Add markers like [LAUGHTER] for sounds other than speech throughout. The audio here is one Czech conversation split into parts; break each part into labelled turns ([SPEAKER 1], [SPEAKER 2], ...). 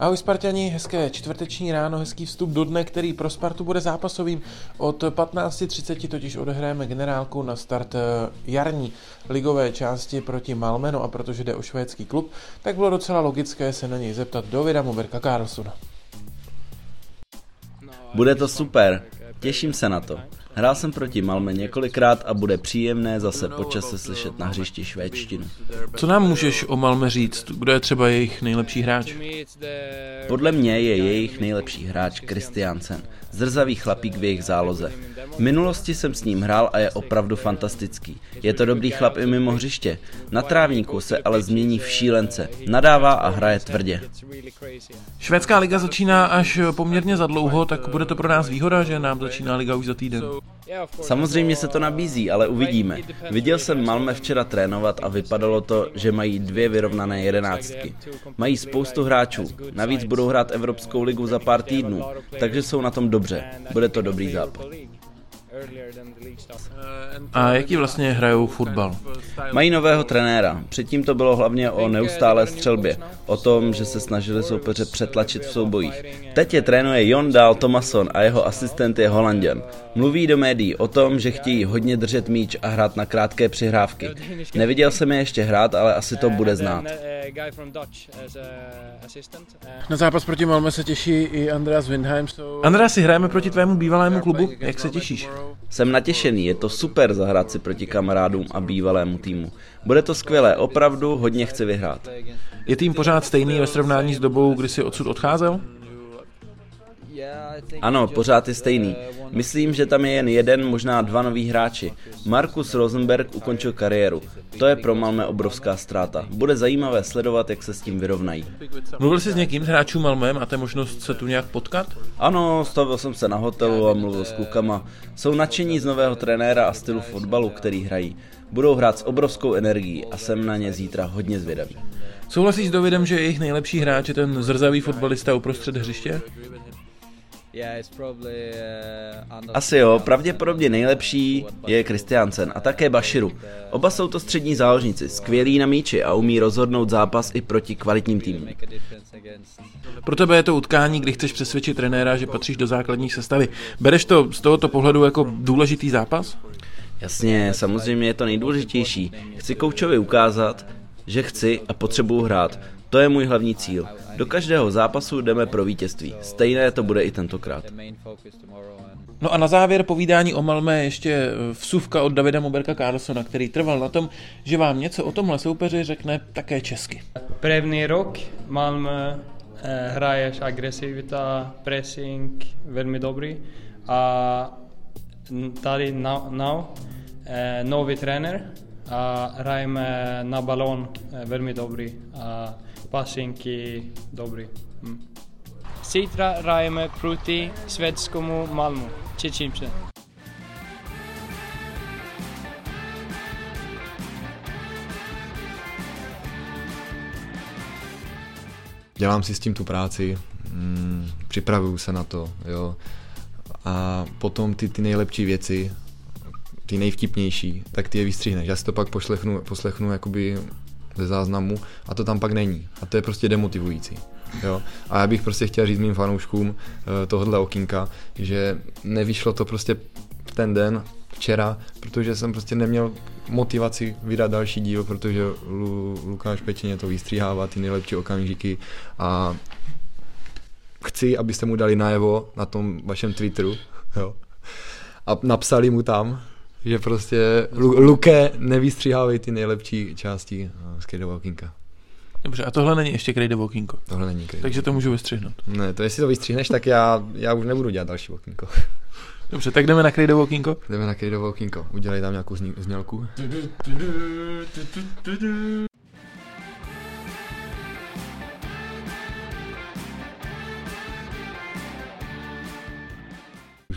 [SPEAKER 1] Ahoj Spartani, hezké čtvrteční ráno, hezký vstup do dne, který pro Spartu bude zápasovým. Od 15.30 totiž odehráme generálku na start eh, jarní ligové části proti Malmeno a protože jde o švédský klub, tak bylo docela logické se na něj zeptat Dovida Moberka Carlsona.
[SPEAKER 2] Bude to super, těším se na to. Hrál jsem proti Malme několikrát a bude příjemné zase počase slyšet na hřišti švédštinu.
[SPEAKER 1] Co nám můžeš o Malme říct? Kdo je třeba jejich nejlepší hráč?
[SPEAKER 2] Podle mě je jejich nejlepší hráč Christiansen, zrzavý chlapík v jejich záloze. V minulosti jsem s ním hrál a je opravdu fantastický. Je to dobrý chlap i mimo hřiště. Na trávníku se ale změní v šílence. Nadává a hraje tvrdě.
[SPEAKER 1] Švédská liga začíná až poměrně za dlouho, tak bude to pro nás výhoda, že nám začíná liga už za týden.
[SPEAKER 2] Samozřejmě se to nabízí, ale uvidíme. Viděl jsem Malme včera trénovat a vypadalo to, že mají dvě vyrovnané jedenáctky. Mají spoustu hráčů, navíc budou hrát Evropskou ligu za pár týdnů, takže jsou na tom dobře. Bude to dobrý zápas.
[SPEAKER 1] A jaký vlastně hrajou fotbal?
[SPEAKER 2] Mají nového trenéra. Předtím to bylo hlavně o neustálé střelbě, o tom, že se snažili soupeře přetlačit v soubojích. Teď je trénuje Jon Dahl Tomason a jeho asistent je Holanděn. Mluví do médií o tom, že chtějí hodně držet míč a hrát na krátké přihrávky. Neviděl jsem je ještě hrát, ale asi to bude znát.
[SPEAKER 1] Na zápas proti Malme se těší i Andreas Windheim. Andreas, si hrajeme proti tvému bývalému klubu. Jak se těšíš?
[SPEAKER 2] Jsem natěšený, je to super zahrát si proti kamarádům a bývalému týmu. Bude to skvělé, opravdu hodně chci vyhrát.
[SPEAKER 1] Je tým pořád stejný ve srovnání s dobou, kdy jsi odsud odcházel?
[SPEAKER 2] Ano, pořád je stejný. Myslím, že tam je jen jeden, možná dva noví hráči. Markus Rosenberg ukončil kariéru. To je pro Malmö obrovská ztráta. Bude zajímavé sledovat, jak se s tím vyrovnají.
[SPEAKER 1] Mluvil jsi s někým z hráčů Malmö? Máte možnost se tu nějak potkat?
[SPEAKER 2] Ano, stavil jsem se na hotelu a mluvil s klukama. Jsou nadšení z nového trenéra a stylu fotbalu, který hrají. Budou hrát s obrovskou energií a jsem na ně zítra hodně zvědavý.
[SPEAKER 1] Souhlasíš s Davidem, že jejich nejlepší hráč je ten zrzavý fotbalista uprostřed hřiště?
[SPEAKER 2] Asi jo, pravděpodobně nejlepší je Kristiansen a také Bashiru. Oba jsou to střední záložníci, skvělí na míči a umí rozhodnout zápas i proti kvalitním týmům.
[SPEAKER 1] Pro tebe je to utkání, kdy chceš přesvědčit trenéra, že patříš do základní sestavy. Bereš to z tohoto pohledu jako důležitý zápas?
[SPEAKER 2] Jasně, samozřejmě je to nejdůležitější. Chci koučovi ukázat, že chci a potřebuju hrát. To je můj hlavní cíl. Do každého zápasu jdeme pro vítězství. Stejné to bude i tentokrát.
[SPEAKER 1] No a na závěr povídání o Malmé ještě vsuvka od Davida Moberka Carlsona, který trval na tom, že vám něco o tomhle soupeři řekne také česky.
[SPEAKER 3] První rok Malmö eh, hraješ agresivita, pressing, velmi dobrý. A tady now, now eh, nový trenér a hrajeme na balón eh, velmi dobrý. A passinky dobrý. Hm. Zítra hrajeme proti švédskému Malmö. Těším se.
[SPEAKER 4] Dělám si s tím tu práci, mm, připravuju se na to, jo. A potom ty, ty nejlepší věci, ty nejvtipnější, tak ty je vystříhneš. Já si to pak poslechnu, poslechnu jakoby ze záznamu a to tam pak není. A to je prostě demotivující. Jo? A já bych prostě chtěl říct mým fanouškům eh, tohohle okýnka, že nevyšlo to prostě ten den, včera, protože jsem prostě neměl motivaci vydat další díl, protože Lu, Lukáš Pečeně to vystříhává ty nejlepší okamžiky a chci, abyste mu dali najevo na tom vašem Twitteru jo? a napsali mu tam, že prostě Luke nevystříhávej ty nejlepší části z Krejde Walkinga.
[SPEAKER 1] Dobře, a tohle není ještě Krejde Walkingo.
[SPEAKER 4] Tohle není Krejde
[SPEAKER 1] Takže to můžu vystřihnout.
[SPEAKER 4] Ne, to jestli to vystřihneš, tak já, já už nebudu dělat další Walkingo. [LAUGHS]
[SPEAKER 1] Dobře, tak jdeme na Krejde Walkingo?
[SPEAKER 4] Jdeme na Krejde Walkingo. Udělej tam nějakou znělku.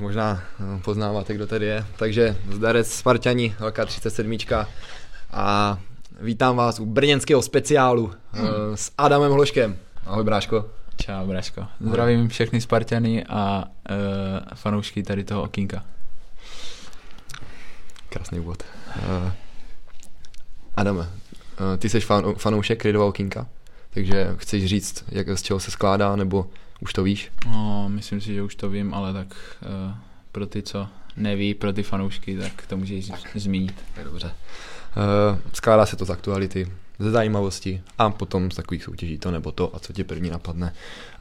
[SPEAKER 4] Možná poznáváte, kdo tady je. Takže zdarec Spartani, velká 37. A vítám vás u brněnského speciálu hmm. s Adamem Hloškem. Ahoj bráško.
[SPEAKER 5] Čau bráško. Zdravím všechny Spartany a uh, fanoušky tady toho okýnka.
[SPEAKER 4] Krásný úvod. Uh, Adame, uh, ty jsi fan, fanoušek Krydova okýnka? Takže chceš říct, jak, z čeho se skládá, nebo už to víš?
[SPEAKER 5] No, myslím si, že už to vím, ale tak uh, pro ty, co neví, pro ty fanoušky, tak to můžeš zmínit.
[SPEAKER 4] Dobře. Uh, skládá se to z aktuality, ze zajímavosti a potom z takových soutěží to nebo to a co ti první napadne.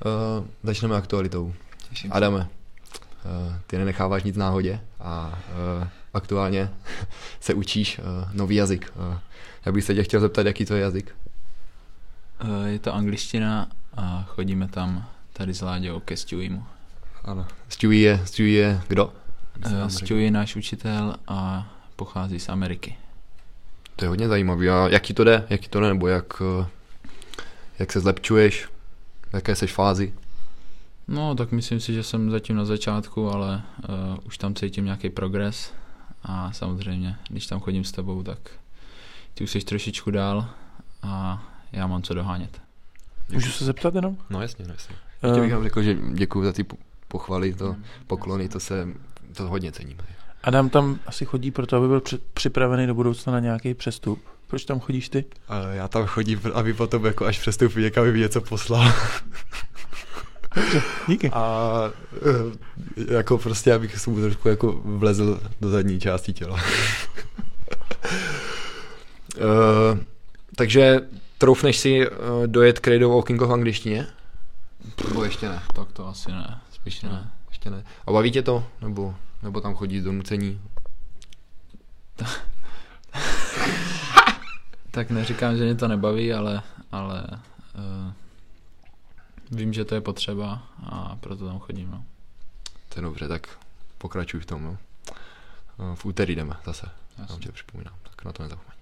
[SPEAKER 4] Uh, začneme aktualitou.
[SPEAKER 5] Těším
[SPEAKER 4] Adame, uh, ty nenecháváš nic náhodě a uh, aktuálně [LAUGHS] se učíš uh, nový jazyk. Uh, já bych se tě chtěl zeptat, jaký to je jazyk?
[SPEAKER 5] Uh, je to angličtina a chodíme tam tady s Láďou ke Stewiemu.
[SPEAKER 4] Ano. Stewie je, Stewie je kdo?
[SPEAKER 5] Uh, Stewie je náš učitel a pochází z Ameriky.
[SPEAKER 4] To je hodně zajímavý. A jak ti to jde? Jak ti to jde? Nebo jak, uh, jak se zlepčuješ? V jaké jsi fázi?
[SPEAKER 5] No, tak myslím si, že jsem zatím na začátku, ale uh, už tam cítím nějaký progres a samozřejmě, když tam chodím s tebou, tak ty už jsi trošičku dál a já mám co dohánět.
[SPEAKER 1] Můžu se zeptat jenom?
[SPEAKER 4] No jasně, no jasně. Ještě bych vám řekl, že děkuji za ty po- pochvaly, to poklony, to se to hodně cením.
[SPEAKER 1] Adam tam asi chodí proto, aby byl při- připravený do budoucna na nějaký přestup. Proč tam chodíš ty?
[SPEAKER 4] A já tam chodím, aby potom jako až přestoupí někam, aby mi něco poslal. [LAUGHS]
[SPEAKER 1] Díky.
[SPEAKER 4] A eh, jako prostě, abych se mu trošku jako vlezl do zadní části těla. uh, [LAUGHS] takže troufneš si uh, dojet Credo Walking v angličtině? Nebo ještě ne?
[SPEAKER 5] Tak to asi ne, spíš ne.
[SPEAKER 4] Ještě ne. A baví tě to? Nebo, nebo tam chodí do nucení? [LAUGHS]
[SPEAKER 5] Tak neříkám, že mě to nebaví, ale, ale uh, vím, že to je potřeba a proto tam chodím. No.
[SPEAKER 4] To je dobře, tak pokračuj v tom. No. Uh, v úterý jdeme zase. Já
[SPEAKER 5] Jasně.
[SPEAKER 4] tě připomínám, tak na to nezapomeň.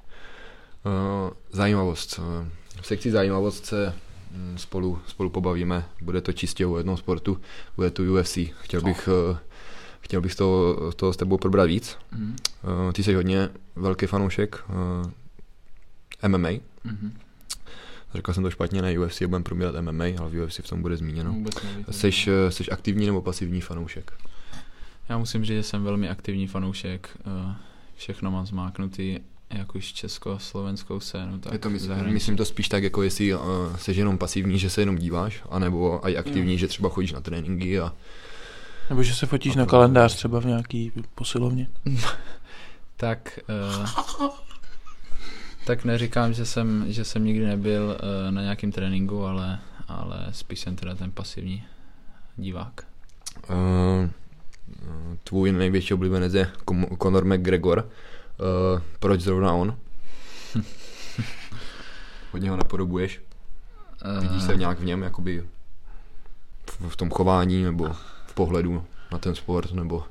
[SPEAKER 4] Uh, zajímavost. Uh, V sekci zajímavost se spolu, spolu pobavíme. Bude to čistě o jednom sportu, bude to UFC. Chtěl bych, uh, chtěl bych z toho s tebou probrat víc.
[SPEAKER 5] Mm.
[SPEAKER 4] Ty jsi hodně velký fanoušek uh, MMA.
[SPEAKER 5] Mm-hmm.
[SPEAKER 4] Řekl jsem to špatně, ne UFC, budeme probírat MMA, ale v UFC v tom bude zmíněno. Jsi, jsi aktivní nebo pasivní fanoušek?
[SPEAKER 5] Já musím říct, že jsem velmi aktivní fanoušek. eh, Všechno mám zmáknutý, jak už česko-slovenskou scénu, tak
[SPEAKER 4] Je to myslím,
[SPEAKER 5] zahraničí.
[SPEAKER 4] myslím to spíš tak, jako jestli uh, jsi jenom pasivní, že se jenom díváš, anebo i aktivní, že třeba chodíš na tréninky a
[SPEAKER 1] Nebo že se fotíš na kalendář třeba v nějaký posilovně. [LAUGHS]
[SPEAKER 5] Tak, uh, tak neříkám, že jsem, že jsem nikdy nebyl uh, na nějakém tréninku, ale, ale spíš jsem teda ten pasivní divák.
[SPEAKER 4] uh, tvůj největší oblíbenec je Conor McGregor. Uh, proč zrovna on? [LAUGHS] Hodně ho napodobuješ. Vidíš se nějak v něm, jakoby v, v tom chování, nebo v pohledu na ten sport, nebo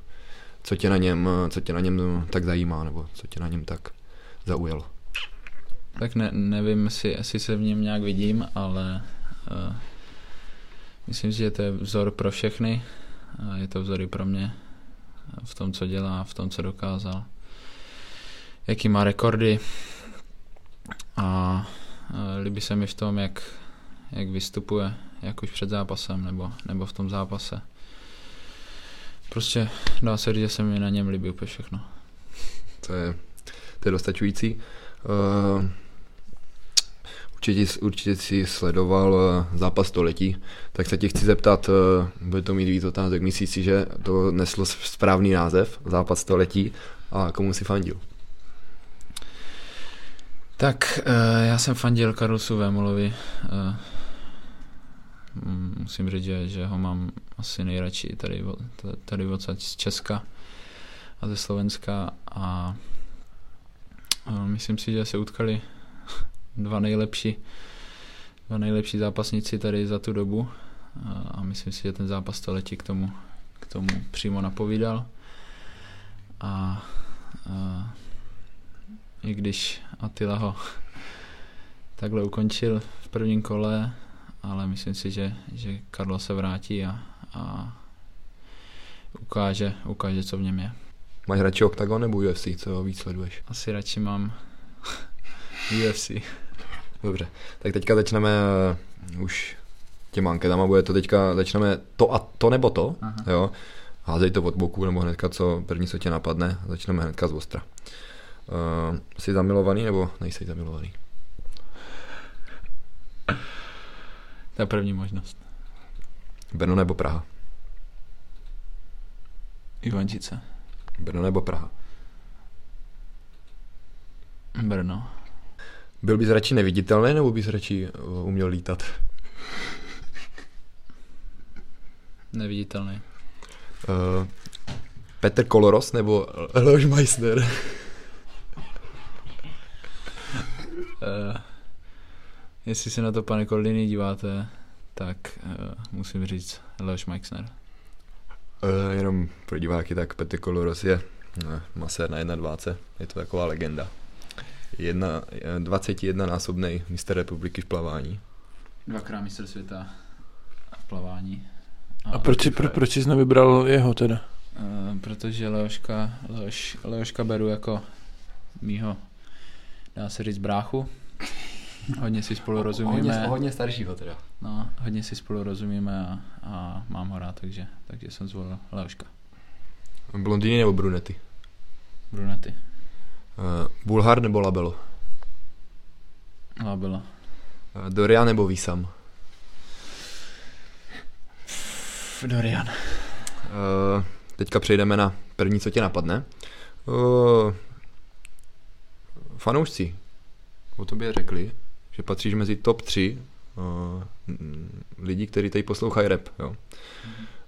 [SPEAKER 4] co tě na něm, co tě na něm tak zajímá, nebo co tě na něm tak zaujalo?
[SPEAKER 5] Tak ne, nevím, jestli, jestli se v něm nějak vidím, ale uh, myslím si, že to je vzor pro všechny. A je to vzor i pro mě v tom, co dělá, v tom, co dokázal. Jaký má rekordy. A uh, líbí se mi v tom, jak, jak vystupuje, jak už před zápasem, nebo, nebo v tom zápase. Prostě dá se říct, že se mi na něm líbí úplně všechno.
[SPEAKER 4] To je, to je dostačující. Uh, určitě, určitě si sledoval uh, zápas století, tak se tě chci zeptat, bude to mít víc otázek, myslíš si, že to neslo správný název, zápas století, a komu si fandil?
[SPEAKER 5] Tak, uh, já jsem fandil Karlusu Vémolovi. Uh, musím říct, že, že ho mám asi nejradši tady, tady odsaď z Česka a ze Slovenska a myslím si, že se utkali [LAUGHS] dva nejlepší dva nejlepší zápasníci tady za tu dobu a myslím si, že ten zápas století k tomu, k tomu přímo napovídal a uh, i když Attila ho takhle ukončil v prvním kole, ale myslím si, že, že Karlo se vrátí a, a ukáže, ukáže, co v něm je.
[SPEAKER 4] Máš radši Octagon nebo UFC, co víc sleduješ?
[SPEAKER 5] Asi radši mám [LAUGHS] UFC.
[SPEAKER 4] Dobře, tak teďka začneme uh, už těma anketama, bude to teďka, začneme to a to nebo to,
[SPEAKER 5] Aha.
[SPEAKER 4] jo, házej to od boku, nebo hnedka co první, co tě napadne, začneme hnedka z ostra. Uh, jsi zamilovaný nebo nejsi zamilovaný?
[SPEAKER 5] To je první možnost.
[SPEAKER 4] Brno nebo Praha?
[SPEAKER 5] Ivančice.
[SPEAKER 4] Brno nebo Praha?
[SPEAKER 5] Brno.
[SPEAKER 4] Byl bys radši neviditelný, nebo bys radši eh, uměl lítat?
[SPEAKER 5] Neviditelný.
[SPEAKER 4] Uh, Petr Koloros nebo Leoš Meissner?
[SPEAKER 5] Uh, jestli se na to, pane Koldiny, díváte, tak uh, musím říct Leoš Meixner.
[SPEAKER 4] Uh, jenom pro diváky, tak Petr Koloros je uh, masér na 1,20. Je to taková legenda. Jedna, 21 násobný mistr republiky v plavání.
[SPEAKER 5] Dvakrát mistr světa v plavání.
[SPEAKER 1] A proč, si- pro, proč jsi nevybral jeho teda?
[SPEAKER 5] Uh, protože Leoška, Leoš, Leoška beru jako mýho, dá se říct, bráchu. Hodně si spolu rozumíme.
[SPEAKER 4] hodně staršího teda.
[SPEAKER 5] No, hodně si spolu rozumíme a, a mám ho rád, takže, takže jsem zvolil Leoška.
[SPEAKER 4] Blondýny nebo brunety?
[SPEAKER 5] Brunety.
[SPEAKER 4] Uh, Bulhar nebo Labelo?
[SPEAKER 5] Labilo.
[SPEAKER 4] Uh, Dorian nebo Visam?
[SPEAKER 5] Dorian.
[SPEAKER 4] Uh, teďka přejdeme na první, co tě napadne. Uh, fanoušci o tobě řekli, že patříš mezi top 3 uh, lidí, kteří tady poslouchají rap. Jo.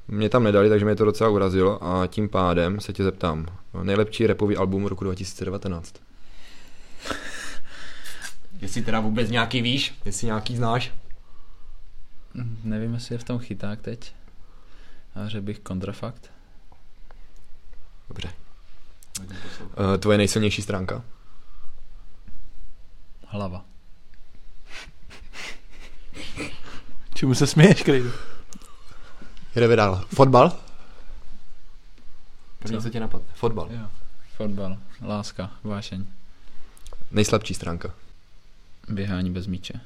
[SPEAKER 4] Mě tam nedali, takže mě to docela urazilo a tím pádem se tě zeptám. Nejlepší rapový album roku 2019. [LAUGHS] Jestli teda vůbec nějaký víš, jestli nějaký znáš.
[SPEAKER 5] Nevím, jestli je v tom chyták teď. A řekl bych kontrafakt.
[SPEAKER 4] Dobře. Uh, tvoje nejsilnější stránka?
[SPEAKER 5] Hlava.
[SPEAKER 1] Čemu se směješ, Krejdo?
[SPEAKER 4] Jedeme dál. Fotbal? První,
[SPEAKER 5] Co?
[SPEAKER 4] co tě napadne? Fotbal.
[SPEAKER 5] Jo. Fotbal. Láska. Vášeň.
[SPEAKER 4] Nejslabší stránka?
[SPEAKER 5] Běhání bez míče.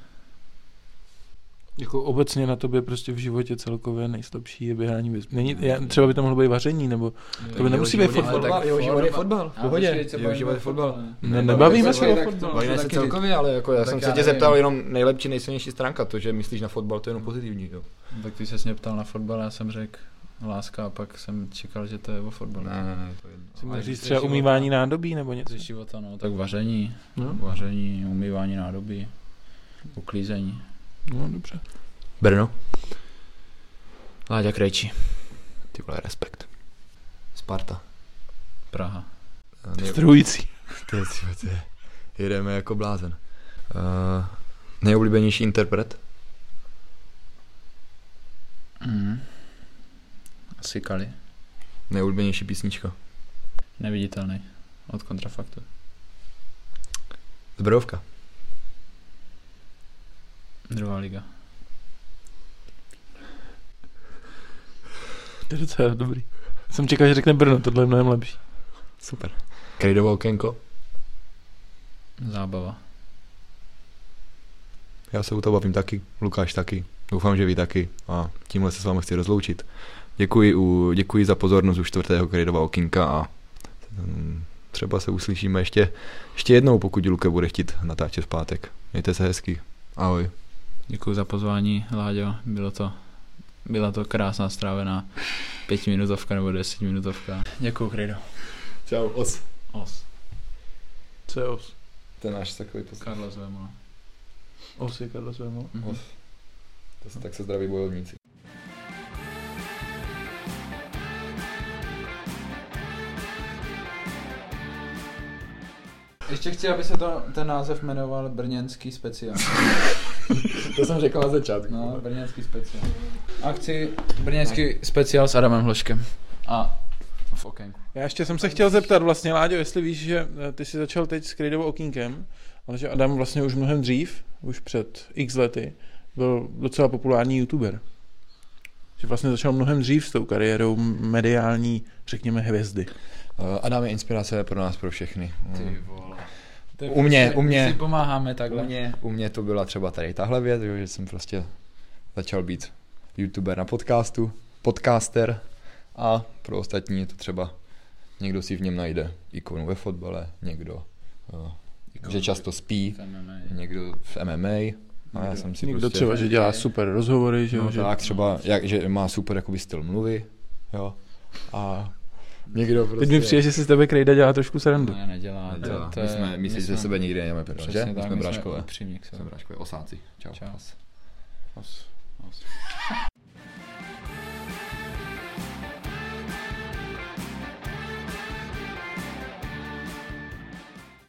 [SPEAKER 1] Jako obecně na tobě prostě v životě celkově nejslabší je běhání bez... Není, já, třeba by tam mohlo být vaření, nebo to by nemusí být fotbal.
[SPEAKER 4] tak jeho život je fotbal. V pohodě. Jeho život je fotbal.
[SPEAKER 1] Ne, nebavíme se o fotbalu.
[SPEAKER 4] Bavíme se celkově, ale jako já jsem se tě zeptal jenom nejlepší, nejsilnější stránka, to, že myslíš na fotbal, to je jenom pozitivní. Jo.
[SPEAKER 5] Tak ty se mě ptal na fotbal, já jsem řekl láska a pak jsem čekal, že to je o fotbalu.
[SPEAKER 4] Ne, ne, ne, to je
[SPEAKER 1] říct třeba
[SPEAKER 5] života-
[SPEAKER 1] umývání nádobí nebo něco.
[SPEAKER 5] Ze života, no, tak vaření,
[SPEAKER 1] No.
[SPEAKER 5] vaření, umývání nádobí, uklízení.
[SPEAKER 1] No, dobře.
[SPEAKER 4] Brno?
[SPEAKER 5] Láďa Krejčí,
[SPEAKER 4] Ty vole, respekt. Sparta.
[SPEAKER 5] Praha.
[SPEAKER 4] Nej-
[SPEAKER 1] Strující. [LAUGHS]
[SPEAKER 4] to je, to je, jedeme jako blázen. Uh, nejoblíbenější interpret?
[SPEAKER 5] Mm. Asi Kali.
[SPEAKER 4] Nejoblíbenější písnička?
[SPEAKER 5] Neviditelný. Od kontrafaktu.
[SPEAKER 4] Zbrojovka.
[SPEAKER 5] Druhá liga.
[SPEAKER 1] To je docela dobrý. Jsem čekal, že řekne Brno, tohle je mnohem lepší.
[SPEAKER 4] Super. Krejdovo okénko?
[SPEAKER 5] Zábava.
[SPEAKER 4] Já se u toho bavím taky, Lukáš taky, doufám, že vy taky a tímhle se s vámi chci rozloučit. Děkuji, u, děkuji za pozornost u čtvrtého Krejdova okinka a mm, třeba se uslyšíme ještě, ještě jednou, pokud Luke bude chtít natáčet v pátek. Mějte se hezky. Ahoj.
[SPEAKER 5] Děkuji za pozvání, Láďo. Bylo to, byla to krásná strávená pětiminutovka nebo desetiminutovka. Děkuji, Krejdo.
[SPEAKER 4] Čau, os.
[SPEAKER 5] Os.
[SPEAKER 1] Co je os?
[SPEAKER 4] Ten náš takový poslední.
[SPEAKER 5] Carlos Vémola.
[SPEAKER 1] Os je Karlo Svémo.
[SPEAKER 5] Mhm.
[SPEAKER 4] Os. To se, tak se zdraví bojovníci.
[SPEAKER 5] Ještě chci, aby se to, ten název jmenoval Brněnský speciál. [LAUGHS]
[SPEAKER 4] To jsem řekl na začátku.
[SPEAKER 5] No, Brněnský speciál. Akci Brněnský speciál s Adamem Hloškem. A v okénku.
[SPEAKER 1] Já ještě jsem se chtěl zeptat vlastně, Láďo, jestli víš, že eh, ty jsi začal teď s Krejdovou okýnkem, ale že Adam vlastně už mnohem dřív, už před x lety, byl docela populární youtuber. Že vlastně začal mnohem dřív s tou kariérou mediální, řekněme, hvězdy.
[SPEAKER 4] Uh, Adam je inspirace pro nás, pro všechny.
[SPEAKER 5] Ty vole. To je
[SPEAKER 4] U mě,
[SPEAKER 5] prostě-
[SPEAKER 4] u mě.
[SPEAKER 5] Si pomáháme takhle.
[SPEAKER 4] U mě, u mě to byla třeba tady tahle věc, jo, že jsem prostě začal být youtuber na podcastu, podcaster a pro ostatní je to třeba někdo si v něm najde ikonu ve fotbale, někdo, uh, že často spí,
[SPEAKER 5] MMA.
[SPEAKER 4] někdo v MMA, A já jsem si
[SPEAKER 1] Někdo
[SPEAKER 4] prostě...
[SPEAKER 1] třeba, že dělá super rozhovory, že, jo,
[SPEAKER 4] No,
[SPEAKER 1] že
[SPEAKER 4] tak třeba, jak, že má super jakoby styl mluvy, jo. A někdo prostě...
[SPEAKER 1] Teď mi přijde, že si z tebe Krejda dělá trošku srandu.
[SPEAKER 5] Ne, nedělá.
[SPEAKER 4] Nedělá.
[SPEAKER 5] To, to
[SPEAKER 4] my jsme, my si ze sebe nikdy neděláme prdel, že? My
[SPEAKER 5] tak,
[SPEAKER 4] jsme
[SPEAKER 5] my jsme
[SPEAKER 4] bráškové. Jsme bráškové, osáci. Čau.
[SPEAKER 5] Čau.
[SPEAKER 1] Os.
[SPEAKER 5] Os.